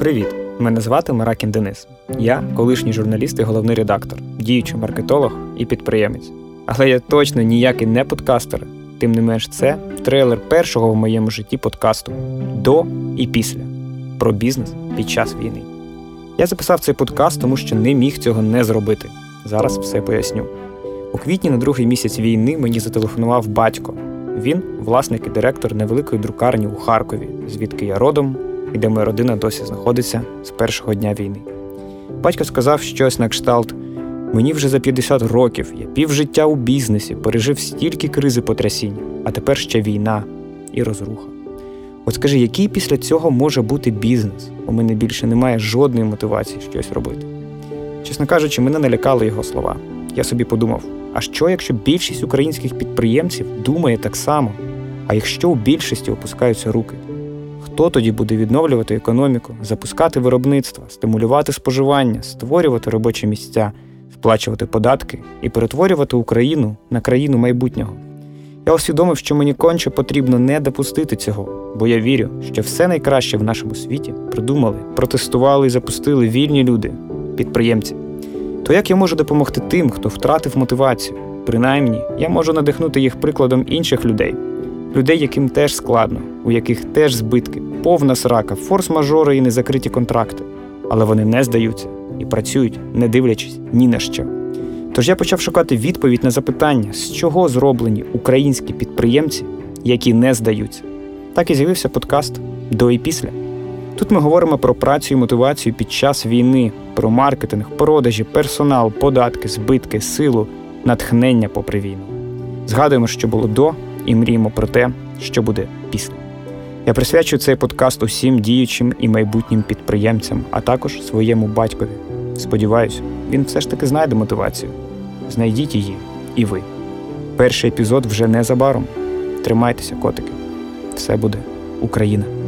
Привіт! Мене звати Маракін Денис. Я колишній журналіст і головний редактор, діючий маркетолог і підприємець. Але я точно ніякий не подкастер. Тим не менш, це трейлер першого в моєму житті подкасту до і після про бізнес під час війни. Я записав цей подкаст, тому що не міг цього не зробити. Зараз все поясню. У квітні на другий місяць війни мені зателефонував батько. Він власник і директор невеликої друкарні у Харкові, звідки я родом і де моя родина досі знаходиться з першого дня війни. Батько сказав щось на кшталт: мені вже за 50 років, я півжиття у бізнесі, пережив стільки кризи потрясінь, а тепер ще війна і розруха. От скажи, який після цього може бути бізнес? У мене більше немає жодної мотивації щось робити. Чесно кажучи, мене налякали його слова. Я собі подумав: а що, якщо більшість українських підприємців думає так само? А якщо у більшості опускаються руки? Хто тоді буде відновлювати економіку, запускати виробництво, стимулювати споживання, створювати робочі місця, сплачувати податки і перетворювати Україну на країну майбутнього? Я усвідомив, що мені конче потрібно не допустити цього, бо я вірю, що все найкраще в нашому світі придумали, протестували і запустили вільні люди, підприємці. То як я можу допомогти тим, хто втратив мотивацію? Принаймні, я можу надихнути їх прикладом інших людей, людей, яким теж складно, у яких теж збитки, повна срака, форс-мажори і незакриті контракти. Але вони не здаються і працюють, не дивлячись ні на що. Тож я почав шукати відповідь на запитання, з чого зроблені українські підприємці, які не здаються. Так і з'явився подкаст до і після. Тут ми говоримо про працю і мотивацію під час війни, про маркетинг, продажі, персонал, податки, збитки, силу, натхнення попри війну. Згадуємо, що було до, і мріємо про те, що буде після. Я присвячую цей подкаст усім діючим і майбутнім підприємцям, а також своєму батькові. Сподіваюсь, він все ж таки знайде мотивацію. Знайдіть її і ви. Перший епізод вже незабаром. Тримайтеся, котики. Все буде Україна.